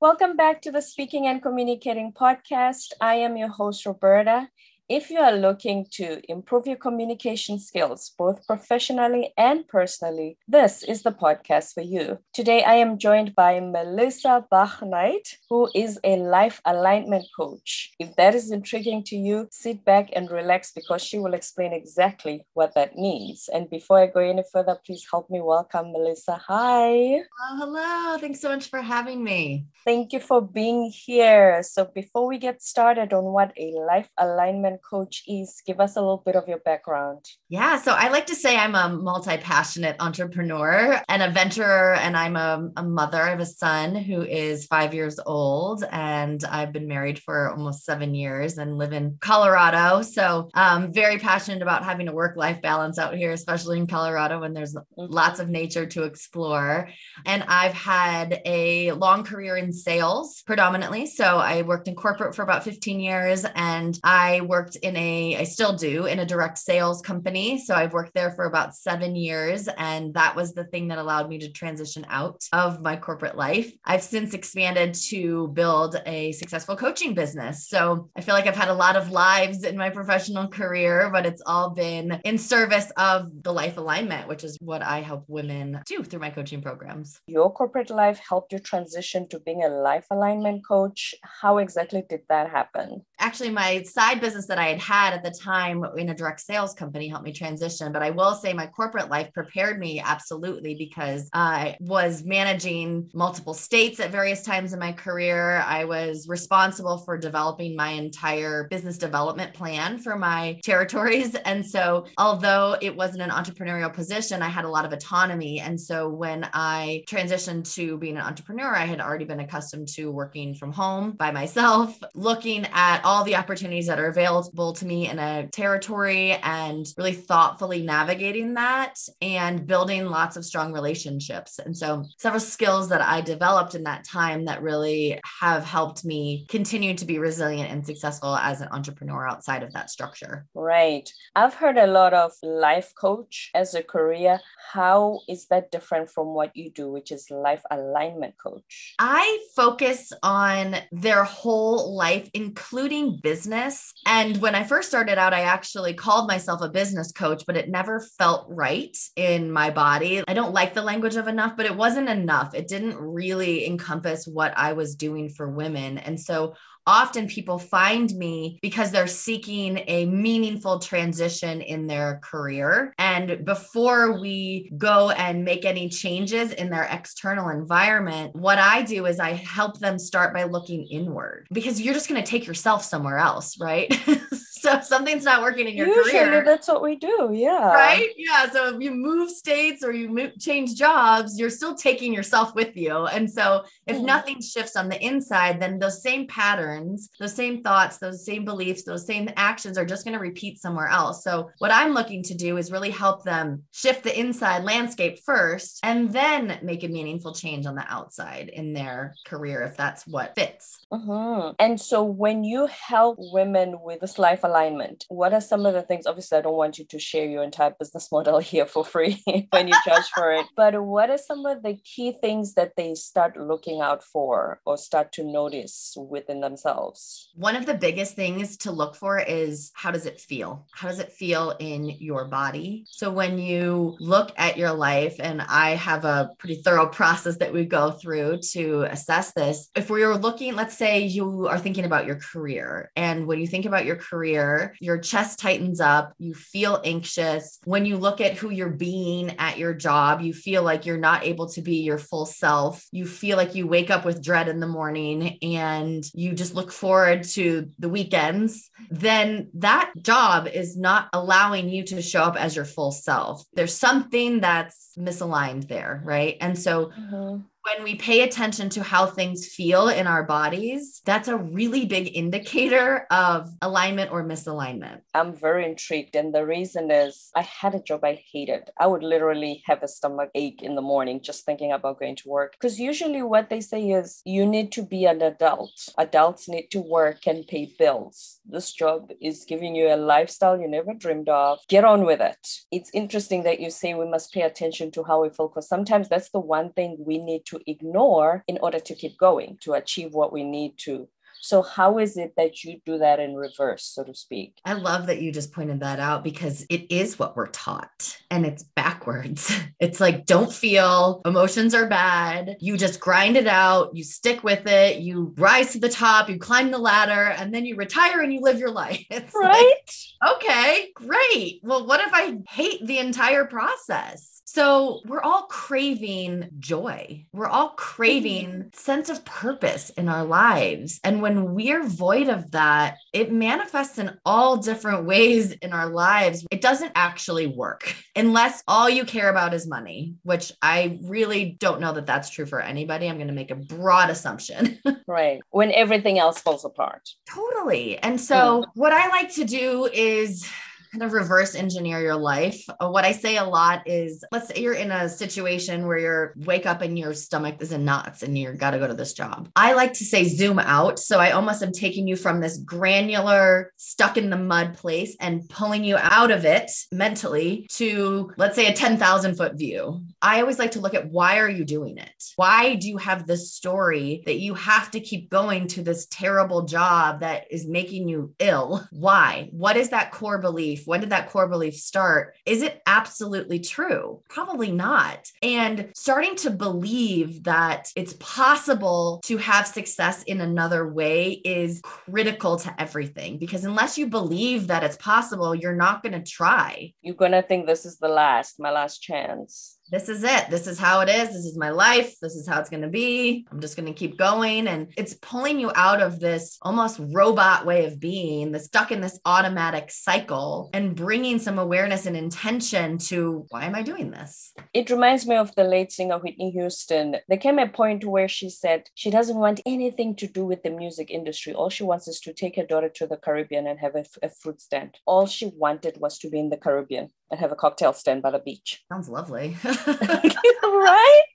Welcome back to the Speaking and Communicating podcast. I am your host, Roberta. If you are looking to improve your communication skills, both professionally and personally, this is the podcast for you. Today, I am joined by Melissa Bauknight, who is a life alignment coach. If that is intriguing to you, sit back and relax because she will explain exactly what that means. And before I go any further, please help me welcome Melissa. Hi. Oh, hello. Thanks so much for having me. Thank you for being here. So, before we get started on what a life alignment coach is. Give us a little bit of your background. Yeah. So I like to say I'm a multi passionate entrepreneur and a venturer, and I'm a, a, mother. I have a son who is five years old, and I've been married for almost seven years and live in Colorado. So I'm um, very passionate about having a work life balance out here, especially in Colorado when there's mm-hmm. lots of nature to explore. And I've had a long career in sales predominantly. So I worked in corporate for about 15 years and I worked worked in a, I still do, in a direct sales company. So I've worked there for about seven years. And that was the thing that allowed me to transition out of my corporate life. I've since expanded to build a successful coaching business. So I feel like I've had a lot of lives in my professional career, but it's all been in service of the life alignment, which is what I help women do through my coaching programs. Your corporate life helped you transition to being a life alignment coach. How exactly did that happen? Actually, my side business that I had had at the time in a direct sales company helped me transition. But I will say my corporate life prepared me absolutely because I was managing multiple states at various times in my career. I was responsible for developing my entire business development plan for my territories. And so, although it wasn't an entrepreneurial position, I had a lot of autonomy. And so, when I transitioned to being an entrepreneur, I had already been accustomed to working from home by myself, looking at all the opportunities that are available to me in a territory and really thoughtfully navigating that and building lots of strong relationships. And so, several skills that I developed in that time that really have helped me continue to be resilient and successful as an entrepreneur outside of that structure. Right. I've heard a lot of life coach as a career. How is that different from what you do, which is life alignment coach? I focus on their whole life, including business. And when I first started out, I actually called myself a business coach, but it never felt right in my body. I don't like the language of enough, but it wasn't enough. It didn't really encompass what I was doing for women. And so often people find me because they're seeking a meaningful transition in their career. And before we go and make any changes in their external environment, what I do is I help them start by looking inward because you're just going to take yourself somewhere else, right? so if something's not working in your Usually career, that's what we do. Yeah. Right. Yeah. So if you move states or you move, change jobs, you're still taking yourself with you. And so if mm. nothing shifts on the inside, then those same patterns, those same thoughts, those same beliefs, those same actions are just going to repeat somewhere else. So what I'm looking to do is really help them shift the inside landscape first and then make a meaningful change on the outside in their career if that's what fits. Mm-hmm. And so when you help women with this life alignment, what are some of the things? Obviously, I don't want you to share your entire business model here for free when you charge for it, but what are some of the key things that they start looking out for or start to notice within themselves? One of the biggest things to look for is how does it feel? How does it feel in your body? So when you look at your life, and I have a pretty thorough process that we go through to assess this. If we are looking, let's say you are thinking about your career, and when you think about your career, your chest tightens up, you feel anxious. When you look at who you're being at your job, you feel like you're not able to be your full self. You feel like you wake up with dread in the morning and you just look forward to the weekends, then that job is not allowing you to show up as your full self. There's something that's misaligned there, right? And so mm-hmm when we pay attention to how things feel in our bodies, that's a really big indicator of alignment or misalignment. I'm very intrigued. And the reason is I had a job I hated. I would literally have a stomach ache in the morning just thinking about going to work. Because usually what they say is you need to be an adult. Adults need to work and pay bills. This job is giving you a lifestyle you never dreamed of. Get on with it. It's interesting that you say we must pay attention to how we feel because sometimes that's the one thing we need to ignore in order to keep going, to achieve what we need to so, how is it that you do that in reverse, so to speak? I love that you just pointed that out because it is what we're taught and it's backwards. It's like, don't feel emotions are bad. You just grind it out, you stick with it, you rise to the top, you climb the ladder, and then you retire and you live your life. It's right. Like, okay, great. Well, what if I hate the entire process? So we're all craving joy. We're all craving mm-hmm. sense of purpose in our lives. And when we're void of that, it manifests in all different ways in our lives. It doesn't actually work unless all you care about is money, which I really don't know that that's true for anybody. I'm going to make a broad assumption. right. When everything else falls apart. Totally. And so, mm. what I like to do is kind of reverse engineer your life. Uh, what I say a lot is let's say you're in a situation where you're wake up and your stomach is in knots and you got to go to this job. I like to say zoom out. So I almost am taking you from this granular, stuck in the mud place and pulling you out of it mentally to, let's say, a 10,000 foot view. I always like to look at why are you doing it? Why do you have this story that you have to keep going to this terrible job that is making you ill? Why? What is that core belief? Belief? When did that core belief start? Is it absolutely true? Probably not. And starting to believe that it's possible to have success in another way is critical to everything because unless you believe that it's possible, you're not going to try. You're going to think this is the last, my last chance this is it. This is how it is. This is my life. This is how it's going to be. I'm just going to keep going. And it's pulling you out of this almost robot way of being, the stuck in this automatic cycle and bringing some awareness and intention to why am I doing this? It reminds me of the late singer Whitney Houston. There came a point where she said she doesn't want anything to do with the music industry. All she wants is to take her daughter to the Caribbean and have a, a fruit stand. All she wanted was to be in the Caribbean and have a cocktail stand by the beach. Sounds lovely. right?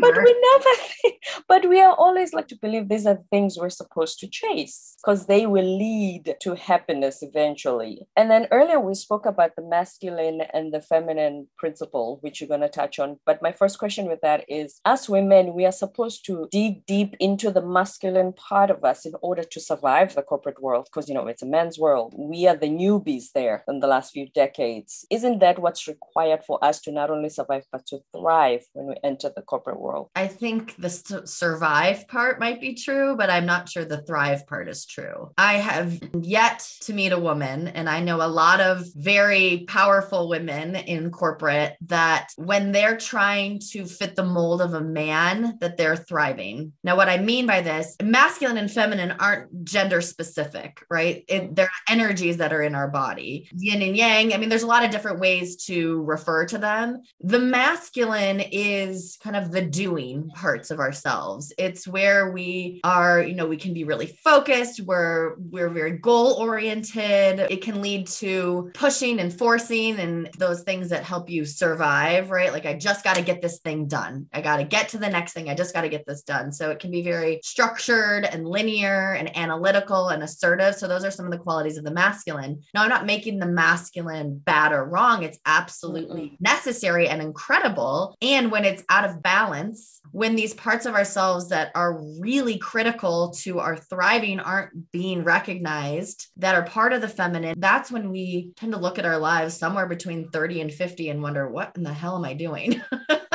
But we never, but we are always like to believe these are things we're supposed to chase because they will lead to happiness eventually. And then earlier we spoke about the masculine and the feminine principle, which you're going to touch on. But my first question with that is as women, we are supposed to dig deep into the masculine part of us in order to survive the corporate world because, you know, it's a man's world. We are the newbies there in the last few decades. Isn't that what's required for us to not only survive but to thrive when we enter the corporate world. I think the survive part might be true but i'm not sure the thrive part is true. I have yet to meet a woman and i know a lot of very powerful women in corporate that when they're trying to fit the mold of a man that they're thriving. Now what i mean by this masculine and feminine aren't gender specific right? It, they're energies that are in our body. Yin and yang i mean there's a lot of different ways ways to refer to them. The masculine is kind of the doing parts of ourselves. It's where we are, you know, we can be really focused, we're we're very goal oriented. It can lead to pushing and forcing and those things that help you survive, right? Like I just got to get this thing done. I got to get to the next thing. I just got to get this done. So it can be very structured and linear and analytical and assertive. So those are some of the qualities of the masculine. Now I'm not making the masculine bad or wrong wrong, it's absolutely mm-hmm. necessary and incredible. And when it's out of balance, when these parts of ourselves that are really critical to our thriving aren't being recognized, that are part of the feminine, that's when we tend to look at our lives somewhere between 30 and 50 and wonder, what in the hell am I doing?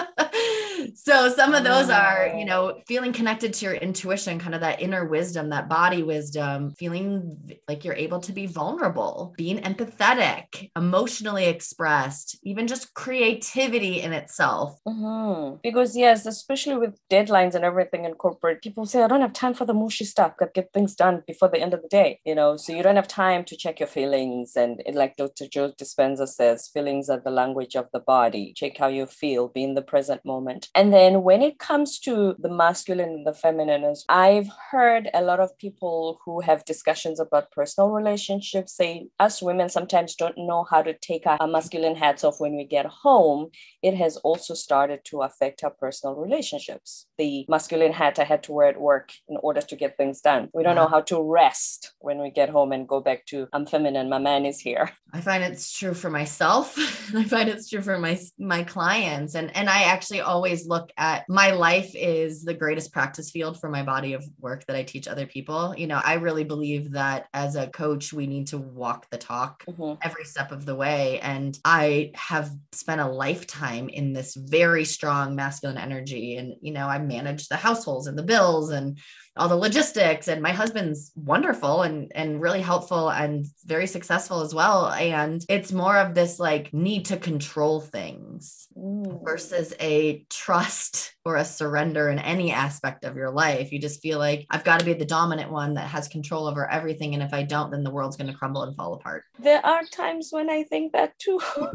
so some of those are you know feeling connected to your intuition kind of that inner wisdom that body wisdom feeling like you're able to be vulnerable being empathetic emotionally expressed even just creativity in itself. Mm-hmm. because yes especially with deadlines and everything in corporate people say i don't have time for the mushy stuff. Got get things done before the end of the day you know? So you don't have time to check your feelings and like dr joe dispenza says feelings are the language of the body. Check how you feel. Be in the present moment. And then when it comes to the masculine and the feminine, I've heard a lot of people who have discussions about personal relationships say us women sometimes don't know how to take our masculine hats off when we get home. It has also started to affect our personal relationships. The masculine hat I had to wear at work in order to get things done. We don't know uh-huh. how to rest when we get home and go back to I'm feminine, my man is here. I find it's true for myself. I find it's true for my my clients. And and I actually always look look at my life is the greatest practice field for my body of work that I teach other people. You know, I really believe that as a coach, we need to walk the talk mm-hmm. every step of the way. And I have spent a lifetime in this very strong masculine energy. And, you know, I manage the households and the bills and all the logistics and my husband's wonderful and and really helpful and very successful as well. And it's more of this like need to control things mm. versus a trust or a surrender in any aspect of your life. You just feel like i've got to be the dominant one that has control over everything and if i don't then the world's going to crumble and fall apart. There are times when i think that too.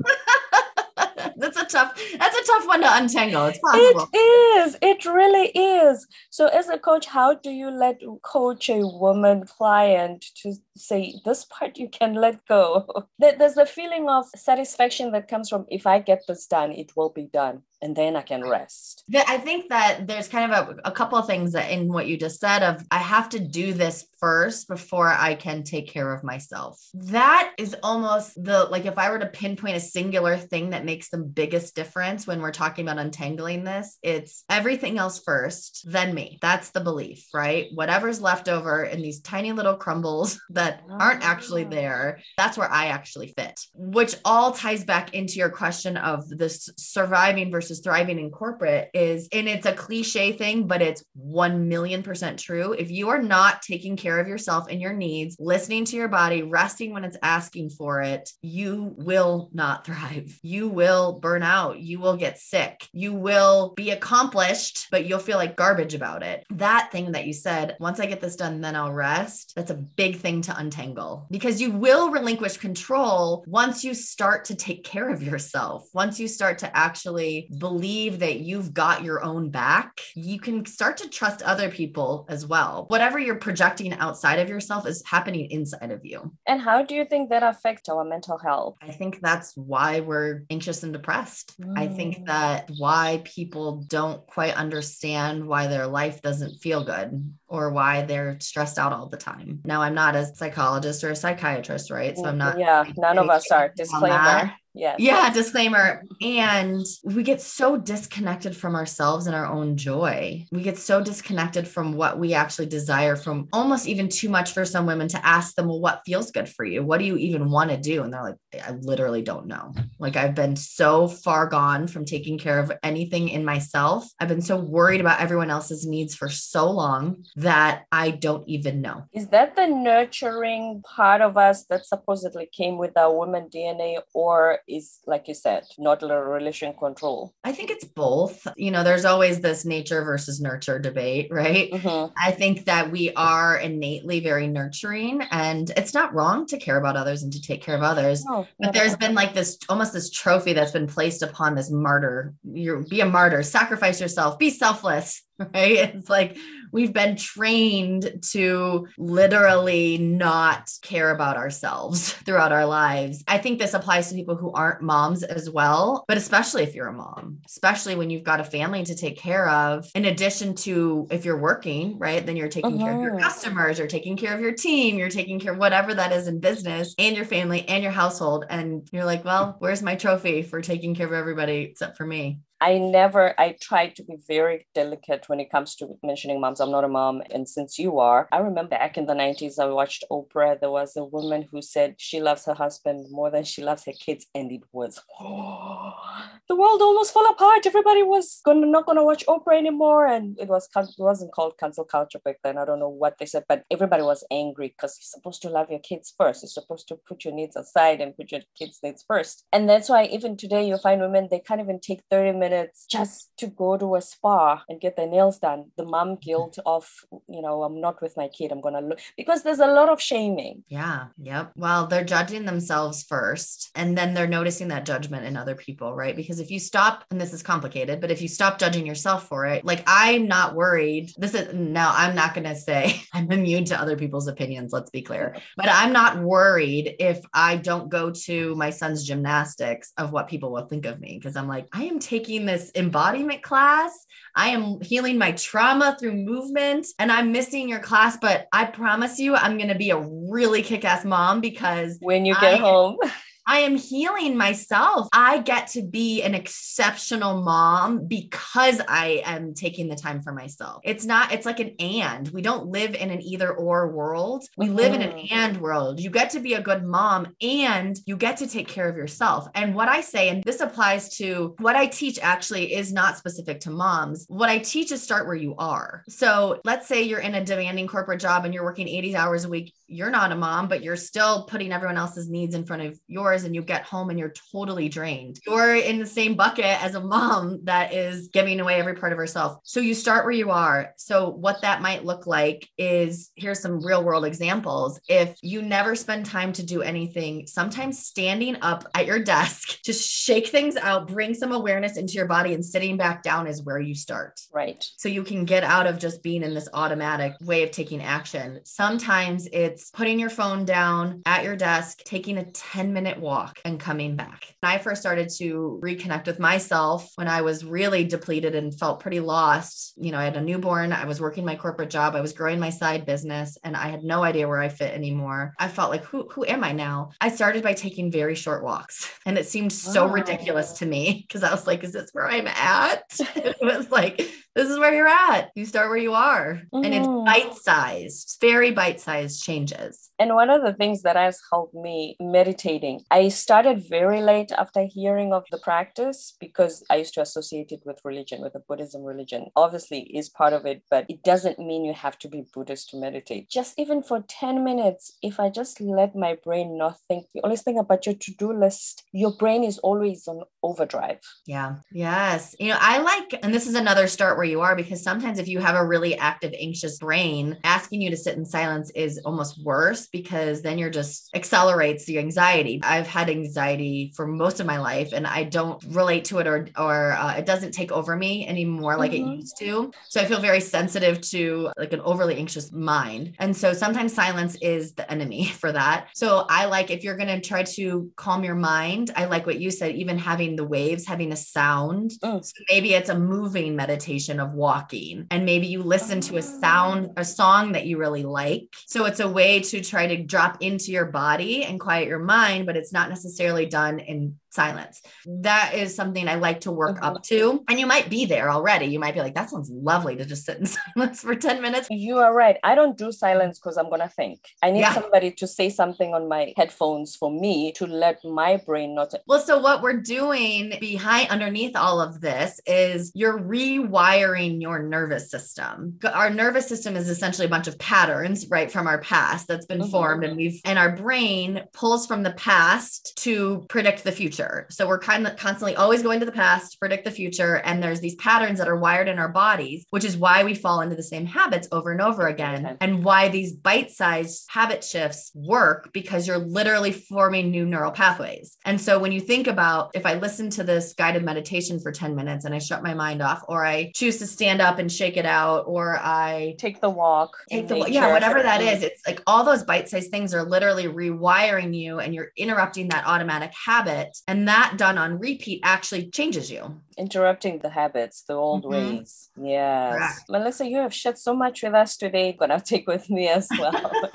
That's a tough that's a tough one to untangle. It's possible. it is. It really is so as a coach how do you let coach a woman client to say this part you can let go there's a feeling of satisfaction that comes from if i get this done it will be done and then I can rest. I think that there's kind of a, a couple of things that in what you just said of I have to do this first before I can take care of myself. That is almost the like if I were to pinpoint a singular thing that makes the biggest difference when we're talking about untangling this, it's everything else first, then me. That's the belief, right? Whatever's left over in these tiny little crumbles that aren't actually ah. there, that's where I actually fit. Which all ties back into your question of this surviving versus versus thriving in corporate is, and it's a cliche thing, but it's 1 million percent true. If you are not taking care of yourself and your needs, listening to your body, resting when it's asking for it, you will not thrive. You will burn out. You will get sick. You will be accomplished, but you'll feel like garbage about it. That thing that you said, once I get this done, then I'll rest, that's a big thing to untangle because you will relinquish control once you start to take care of yourself, once you start to actually believe that you've got your own back, you can start to trust other people as well. Whatever you're projecting outside of yourself is happening inside of you. And how do you think that affects our mental health? I think that's why we're anxious and depressed. Mm. I think mm. that why people don't quite understand why their life doesn't feel good or why they're stressed out all the time. Now, I'm not a psychologist or a psychiatrist, right? So I'm mm, not. Yeah, none of us are. Disclaimer. Yeah. Yeah. Disclaimer. And we get so disconnected from ourselves and our own joy. We get so disconnected from what we actually desire, from almost even too much for some women to ask them, well, what feels good for you? What do you even want to do? And they're like, I literally don't know. Like, I've been so far gone from taking care of anything in myself. I've been so worried about everyone else's needs for so long that I don't even know. Is that the nurturing part of us that supposedly came with our woman DNA, or is like you said not a relation control. I think it's both. You know there's always this nature versus nurture debate right? Mm-hmm. i think that we are innately very nurturing and it's not wrong to care about others and to take care of others no, but there's been like this almost this trophy that's been placed upon this martyr. You be a martyr sacrifice yourself be selfless right? It's like we've been trained to literally not care about ourselves throughout our lives. I think this applies to people who aren't moms as well, but especially if you're a mom, especially when you've got a family to take care of, in addition to if you're working, right? Then you're taking uh-huh. care of your uh-huh. customers, you're taking care of your team, you're taking care of whatever that is in business and your family and your household. And you're like, well, where's my trophy for taking care of everybody except for me? I never, I try to be very delicate when it comes to mentioning moms. I'm not a mom. And since you are, I remember back in the 90s, I watched Oprah. There was a woman who said she loves her husband more than she loves her kids. And it was, oh, the world almost fell apart. Everybody was gonna, not going to watch Oprah anymore. And it, was, it wasn't called cancel culture back then. I don't know what they said, but everybody was angry because you're supposed to love your kids first. You're supposed to put your needs aside and put your kids' needs first. And that's why even today you find women, they can't even take 30 minutes minutes just to go to a spa and get their nails done. The mom mm-hmm. guilt of, you know, I'm not with my kid. I'm going to look because there's a lot of shaming. Yeah. Yep. Well, they're judging themselves first and then they're noticing that judgment in other people, right? Because if you stop, and this is complicated, but if you stop judging yourself for it, like I'm not worried. This is now, I'm not going to say I'm immune to other people's opinions. Let's be clear. But I'm not worried if I don't go to my son's gymnastics of what people will think of me because I'm like, I am taking taking this embodiment class. I am healing my trauma through movement and I'm missing your class, but I promise you, I'm going to be a really kick ass mom because when you get I, home, I am healing myself. I get to be an exceptional mom because I am taking the time for myself. It's not, it's like an and. We don't live in an either or world. We live in an Mhm. and world. You get to be a good mom and you get to take care of yourself. And what I say, and this applies to what I teach actually is not specific to moms. What I teach is start where you are. So let's say you're in a demanding corporate job and you're working 80 hours a week. You're not a mom, but you're still putting everyone else's needs in front of yours and you get home and you're totally drained. You're in the same bucket as a mom that is giving away every part of herself. So you start where you are. So what that might look like is here's some real world examples. If you never spend time to do anything, sometimes standing up at your desk to shake things out, bring some awareness into your body and sitting back down is where you start. Right. So you can get out of just being in this automatic way of taking action. Sometimes it's putting your phone down at your desk, taking a 10 minute walk and coming back. I first started to reconnect with myself when I was really depleted and felt pretty lost. You know, I had a newborn, I was working my corporate job, I was growing my side business, and I had no idea where I fit anymore. I felt like, who, who am I now? I started by taking very short walks. And it seemed so Wow. ridiculous to me because I was like, is this where I'm at? it was like, this is where you're at. You start where you are. And it's Mhm. bite sized, very bite sized changes. And one of the things that has helped me meditating, I started very late after hearing of the practice because I used to associate it with religion, with the Buddhism religion. Obviously, is part of it, but it doesn't mean you have to be Buddhist to meditate. Just even for 10 minutes, if I just let my brain not think, you always think about your to do list, your brain is always on overdrive. Yeah. Yes. You know, I like, and this is another start where you are because sometimes if you have a really active, anxious brain, asking you to sit in silence is almost worse because then you're just accelerates the anxiety. I've had anxiety for most of my life and I don't relate to it or, or uh, it doesn't take over me anymore like Mhm. it used to. So I feel very sensitive to like an overly anxious mind. And so sometimes silence is the enemy for that. So I like if you're going to try to calm your mind, I like what you said, even having the waves, having a sound. Mm. So maybe it's a moving meditation of walking, and maybe you listen to a sound, a oh. song that you really like. So it's a way to try to drop into your body and quiet your mind, but it's not necessarily done in silence. That is something I like to work up to. And you might be there already. You might be like, that sounds lovely to just sit in silence for 10 minutes. You are right. I don't do silence because I'm going to think. I need Yeah. somebody to say something on my headphones for me to let my brain not. Well, so what we're doing behind underneath all of this is you're rewiring your nervous system. Our nervous system is essentially a bunch of patterns, right, from our past that's been Mhm. formed and we've and our brain pulls from the past to predict the future. So we're kind of constantly always going to the past to predict the future and there's these patterns that are wired in our bodies, which is why we fall into the same habits over and over again and why these bite-sized habit shifts work because you're literally forming new neural pathways. And so when you think about if I listen to this guided meditation for 10 minutes and I shut my mind off or I choose to stand up and shake it out or I Take the walk. take the yeah whatever that Mm. it's like all those bite-sized things are literally rewiring you and you're interrupting that automatic habit and that done on repeat actually changes you interrupting the habits, the old Mhm. ways. Yes. Correct. Melissa, you have shared so much with us today. Gonna take with me as well.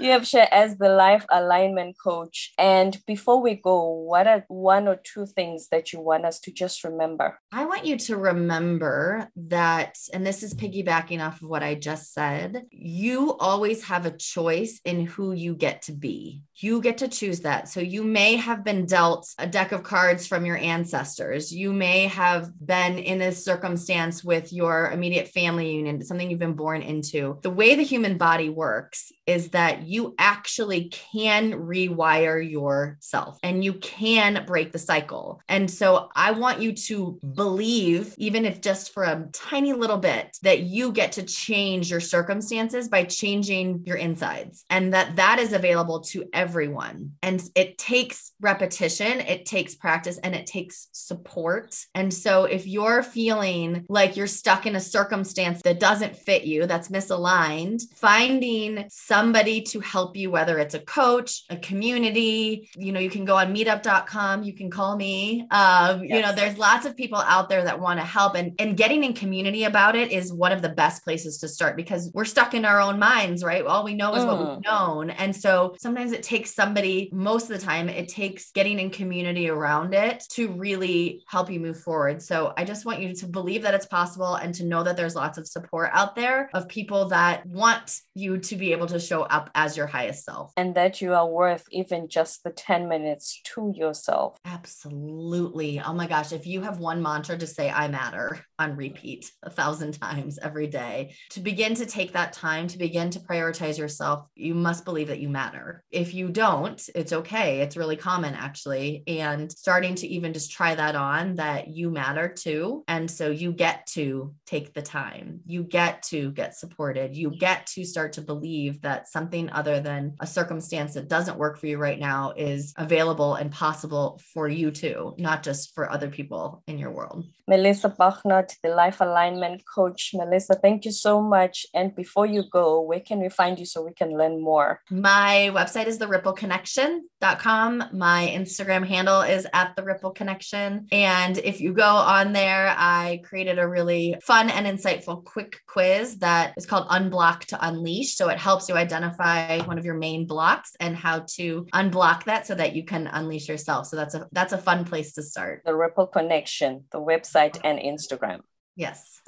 you have shared as the life alignment coach. And before we go, what are one or two things that you want us to just remember? I want you to remember that, and this is piggybacking off of what I just said, you always have a choice in who you get to be. You get to choose that. So you may have been dealt a deck of cards from your ancestors. You may have been in this circumstance with your immediate family unit, something you've been born into. The way the human body works is that you actually can rewire yourself and you can break the cycle. And so I want you to believe, even if just for a tiny little bit, that you get to change your circumstances by changing your insides and that that is available to everyone. And it takes repetition, it takes practice, and it takes support. And so if you're feeling like you're stuck in a circumstance that doesn't fit you, that's misaligned, finding somebody to help you, whether it's a coach, a community, you know, you can go on meetup.com, you can call me. Um, yes. You know, there's lots of people out there that want to help. And, and getting in community about it is one of the best places to start because we're stuck in our own minds, right? All we know is mm. what we've mm. known. And so sometimes it takes somebody, most of the time, it takes getting in community around it to really help you move forward. So I just want you to believe that it's possible and to know that there's lots of support out there of people that want you to be able to show up as your highest self. And that you are worth even just the 10 minutes to yourself. Absolutely. Oh my gosh. If you have one mantra to say, I matter on repeat a thousand times every day, to begin to take that time to begin to prioritize yourself, you must believe that you matter. If you don't, it's okay. It's really common actually. And starting to even just try that on that you matter too. And so you get to take the time, you get to get supported, you get to start to believe that something other than a circumstance that doesn't work for you right now is available and possible for you too, not just for other people in your world. Melissa Bauknight, the life alignment coach. Melissa, thank you so much. And before you go, where can we find you so we can learn more? My website is the rippleconnection.com. My Instagram handle is at the ripple connection. And if you go on there, I created a really fun and insightful quick quiz that is called Unblock to Unleash. So it helps you identify one of your main blocks and how to unblock that so that you can unleash yourself. So that's a that's a fun place to start. The Ripple Connection, the website and Instagram. Yes.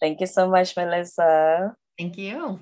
Thank you so much, Melissa. Thank you.